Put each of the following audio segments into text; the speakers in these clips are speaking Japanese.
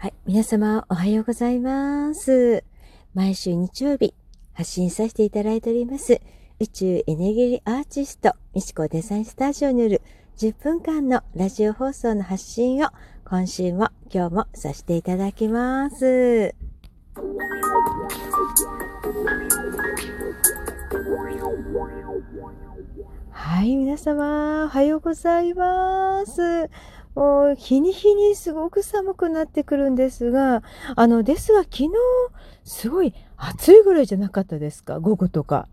はい。皆様、おはようございます。毎週日曜日、発信させていただいております。宇宙エネルギーアーティスト、ミシコデザインスタジオによる10分間のラジオ放送の発信を今週も今日もさせていただきます。はい、皆様、おはようございます。もう日に日にすごく寒くなってくるんですが、あの、ですが昨日、すごい暑いぐらいじゃなかったですか、午後とか。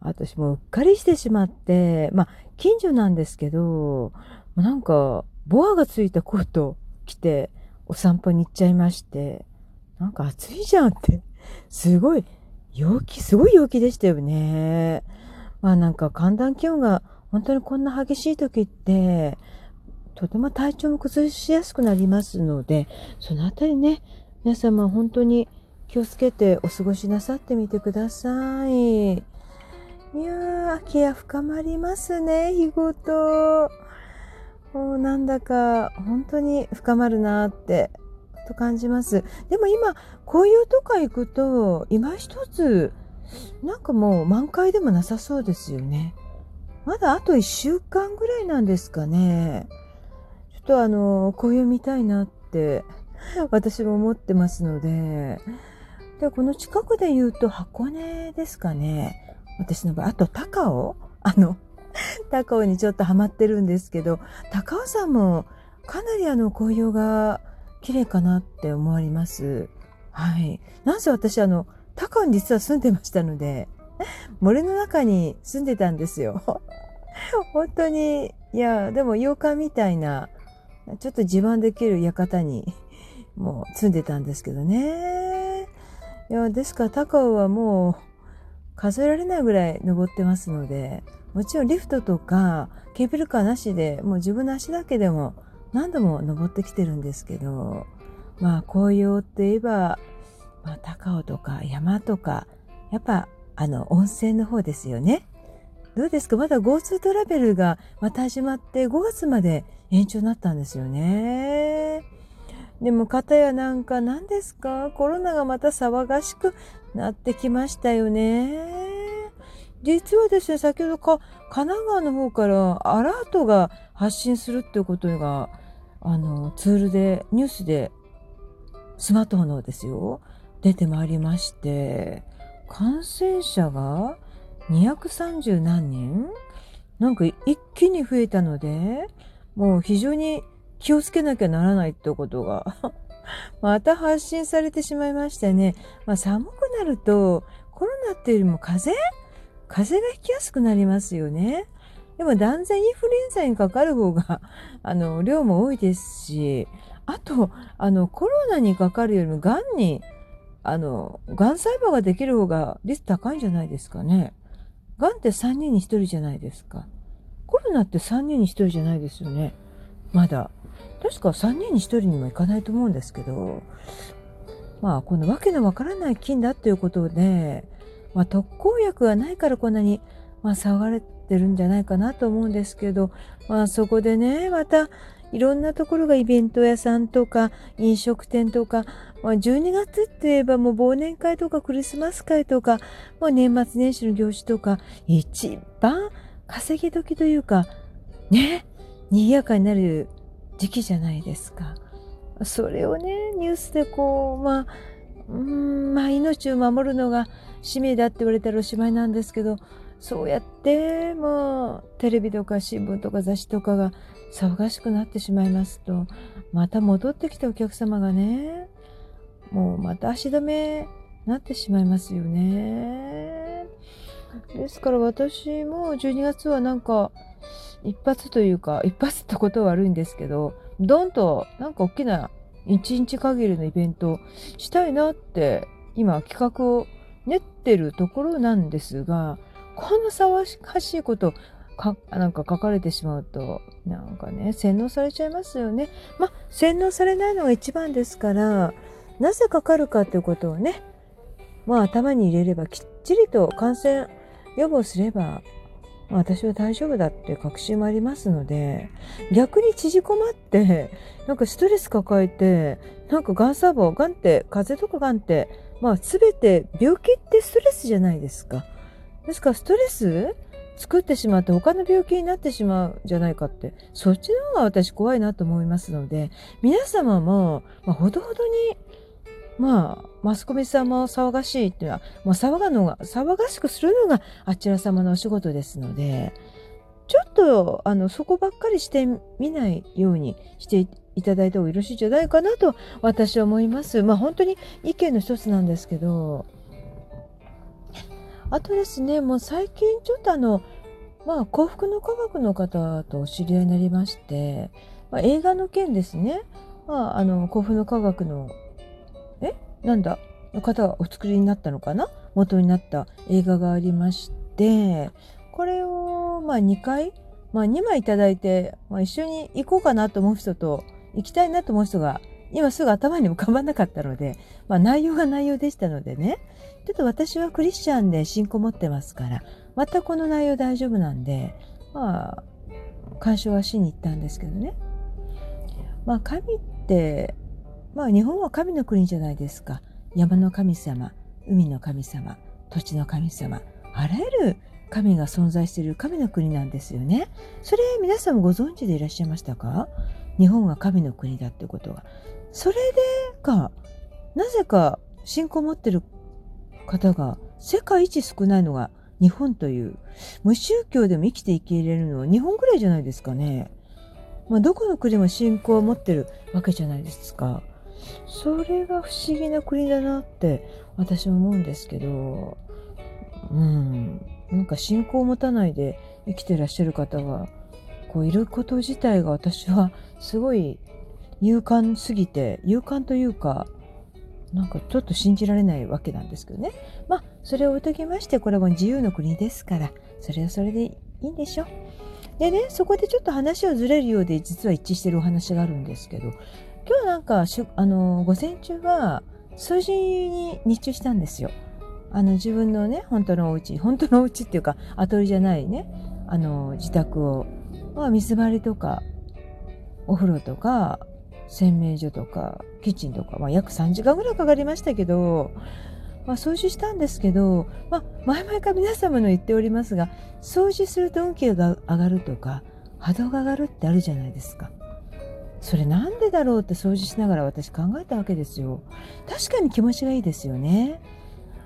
私もうっかりしてしまって、まあ、近所なんですけど、なんか、ボアがついたコート着て、お散歩に行っちゃいまして、なんか暑いじゃんって、すごい、陽気、すごい陽気でしたよね。まあなんか寒暖気温が本当にこんな激しい時って、とても体調も崩しやすくなりますので、そのあたりね、皆様本当に気をつけてお過ごしなさってみてください。いやー、秋は深まりますね、日ごと。もうなんだか本当に深まるなってと感じます。でも今、紅葉とか行くと、今一つ、なんかもう満開でもなさそうですよね。まだあと1週間ぐらいなんですかね。とあの、紅葉見たいなって私も思ってますので、で、この近くで言うと箱根ですかね。私の場合、あと高尾？あの、高尾にちょっとハマってるんですけど、高尾山もかなりあの紅葉が綺麗かなって思われます。はい。なんせ私あの、高尾に実は住んでましたので、森の中に住んでたんですよ。本当に、いや、でも洋館みたいなちょっと自慢できる館に もう住んでたんですけどね。いや、ですから高尾はもう数えられないぐらい登ってますので、もちろんリフトとかケーブルカーなしでもう自分の足だけでも何度も登ってきてるんですけど、まあ紅葉って言えば、まあ高尾とか山とか、やっぱあの温泉の方ですよね。どうですか？まだ GoTo トラベルがまた始まって5月まで延長になったんですよね。でも方やなんか何ですか？コロナがまた騒がしくなってきましたよね。実はですね、先ほどか神奈川の方からアラートが発信するっていうことが、あの、ツールで、ニュースで、スマートフォンのですよ、出てまいりまして、感染者が230何人なんか一気に増えたので、もう非常に気をつけなきゃならないってことが また発信されてしまいましてね。まあ、寒くなるとコロナっていうよりも風？邪風邪がひきやすくなりますよね。でも断然インフルエンザにかかる方が、あの、量も多いですし、あと、あの、コロナにかかるよりも癌に、あの、癌細胞ができる方が率高いんじゃないですかね。癌って3人に1人じゃないですか。コロナって3人に1人じゃないですよね。まだ。確か3人に1人にもいかないと思うんですけど、まあ、このわけのわからない菌だっていうことで、まあ、特効薬がないからこんなに、まあ、騒がれてるんじゃないかなと思うんですけど、まあ、そこでね、また、いろんなところがイベント屋さんとか飲食店とか、まあ、12月って言えばもう忘年会とかクリスマス会とか、もう年末年始の行事とか、一番稼ぎ時というか、ね、賑やかになる時期じゃないですか。それをね、ニュースでこう、まあ、うん、まあ命を守るのが使命だって言われたらおしまいなんですけど、そうやってもうテレビとか新聞とか雑誌とかが騒がしくなってしまいますとまた戻ってきたお客様がねもうまた足止めなってしまいますよね。ですから私も12月はなんか一発というか一発ってことは悪いんですけどドンとなんか大きな一日限りのイベントしたいなって今企画を練ってるところなんですがこんな騒がしいことかなんか書かれてしまうとなんかね洗脳されちゃいますよね。まあ洗脳されないのが一番ですからなぜかかるかということをねまあ頭に入れればきっちりと感染予防すればまあ私は大丈夫だって確信もありますので、逆に縮こまって、なんかストレス抱えて、なんかがん細胞、がんって、風邪とかがんって、まあ全て病気ってストレスじゃないですか。ですからストレス作ってしまって他の病気になってしまうんじゃないかって、そっちの方が私怖いなと思いますので、皆様も、まあ、ほどほどに、まあ、マスコミさんも騒がしいっていうのは、もう騒がのが、騒がしくするのがあちら様のお仕事ですので、ちょっと、あの、そこばっかりしてみないようにしていただいた方がよろしいんじゃないかなと私は思います。まあ本当に意見の一つなんですけど、あとですね、もう最近ちょっとあの、まあ幸福の科学の方とお知り合いになりまして、まあ、映画の件ですね、まああの幸福の科学の、え？なんだ？の方がお作りになったのかな？元になった映画がありまして、これをまあ2回、まあ2枚いただいて、まあ、一緒に行こうかなと思う人と、行きたいなと思う人が今すぐ頭に浮かばなかったので、まあ内容が内容でしたのでね、ちょっと私はクリスチャンで信仰持ってますから、またこの内容大丈夫なんで、まあ、干渉はしに行ったんですけどね。まあ神って、まあ日本は神の国じゃないですか。山の神様、海の神様、土地の神様、あらゆる神が存在している神の国なんですよね。それ皆さんもご存知でいらっしゃいましたか？日本が神の国だってことが。それでか、なぜか信仰を持ってる方が世界一少ないのが日本という、無宗教でも生きていけれるのは日本ぐらいじゃないですかね。まあ、どこの国も信仰を持ってるわけじゃないですか。それが不思議な国だなって私は思うんですけど、うん、なんか信仰を持たないで生きてらっしゃる方がこういること自体が私はすごい勇敢すぎて、勇敢というか、なんかちょっと信じられないわけなんですけどね。まあ、それを置いときまして、これも自由の国ですから、それはそれでいいんでしょ。でね、そこでちょっと話をずれるようで、実は一致してるお話があるんですけど、今日なんかしあの、午前中は数字に日中したんですよ。あの、自分のね、本当のお家、本当のお家っていうか、アトリじゃないね、あの、自宅を、まあ、水回りとか、お風呂とか、洗面所とかキッチンとか、まあ、約3時間ぐらいかかりましたけど、まあ、掃除したんですけど、まあ、前々から皆様の言っておりますが掃除すると運気が上がるとか波動が上がるってあるじゃないですか。それなんでだろうって掃除しながら私考えたわけですよ。確かに気持ちがいいですよね。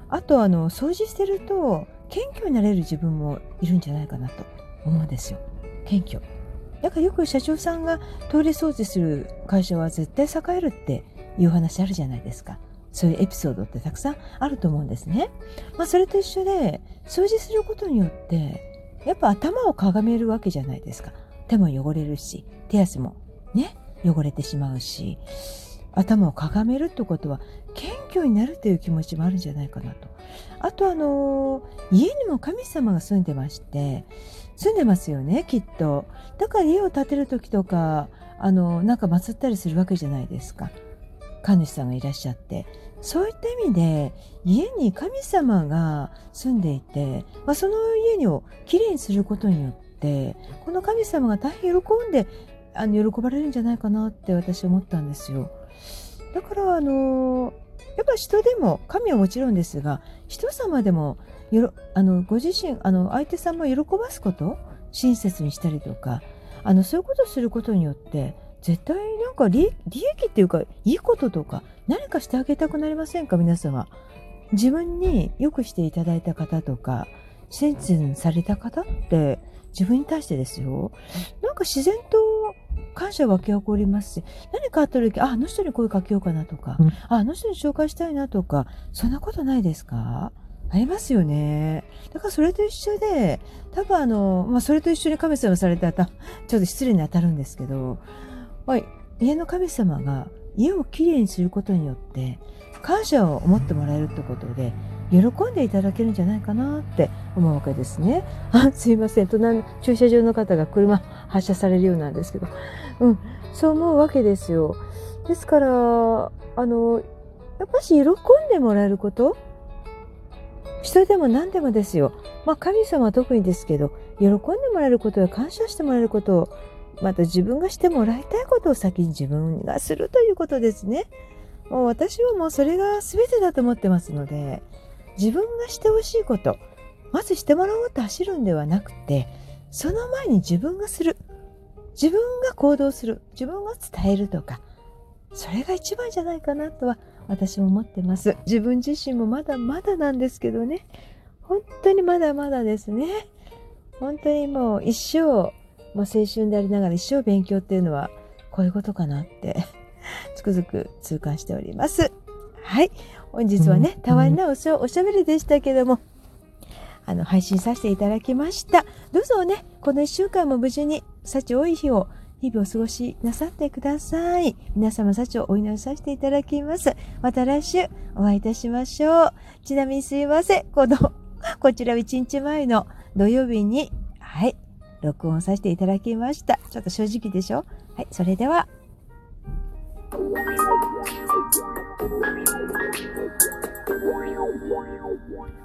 あとあの掃除してると謙虚になれる自分もいるんじゃないかなと思うんですよ。謙虚。だからよく社長さんがトイレ掃除する会社は絶対栄えるっていう話あるじゃないですか。そういうエピソードってたくさんあると思うんですね。まあそれと一緒で、掃除することによって、やっぱ頭をかがめるわけじゃないですか。手も汚れるし、手足もね、汚れてしまうし、頭をかがめるってことは謙虚になるという気持ちもあるんじゃないかなと。あとあの家にも神様が住んでまして住んでますよねきっとだから家を建てる時とかあのなんか祀ったりするわけじゃないですか神主さんがいらっしゃってそういった意味で家に神様が住んでいて、まあ、その家をきれいにすることによってこの神様が大変喜んであの喜ばれるんじゃないかなって私は思ったんですよ。だからあのやっぱ人でも神はもちろんですが人様でもよろあのご自身あの相手さんも喜ばすこと親切にしたりとかあのそういうことをすることによって絶対なんか利益っていうかいいこととか何かしてあげたくなりませんか？皆様。自分によくしていただいた方とか親切にされた方って自分に対してですよ。なんか自然と感謝湧き起こりますし何かあった時ああの人に声かけようかなとか、うん、ああの人に紹介したいなとかそんなことないですか？ありますよね。だからそれと一緒で、多分あの、まあ、それと一緒に神様されたら、ちょっと失礼に当たるんですけど、まあ、家の神様が家をきれいにすることによって、感謝を思ってもらえるってことで、喜んでいただけるんじゃないかなって思うわけですね。あすいません。隣駐車場の方が車発車されるようなんですけど、うん、そう思うわけですよ。ですから、あの、やっぱし喜んでもらえること？人でも何でもですよ。まあ神様は特にですけど、喜んでもらえることや感謝してもらえることを、また自分がしてもらいたいことを先に自分がするということですね。もう私はもうそれが全てだと思ってますので、自分がしてほしいこと、まずしてもらおうと走るんではなくて、その前に自分がする。自分が行動する。自分が伝えるとか。それが一番じゃないかなとは私も思ってます。自分自身もまだまだなんですけどね。本当にまだまだですね。本当にもう一生、もう青春でありながら一生勉強っていうのはこういうことかなってつくづく痛感しております。はい。本日はね、たわいなおしゃおしゃべりでしたけども、あの、配信させていただきました。どうぞね、この一週間も無事に幸多い日を日々お過ごしなさってください。皆様幸をお祈りさせていただきます。また来週お会いいたしましょう。ちなみにすいません。この、こちら1日前の土曜日に、はい、録音させていただきました。ちょっと正直でしょ？はい、それでは。Wow, wow, wow.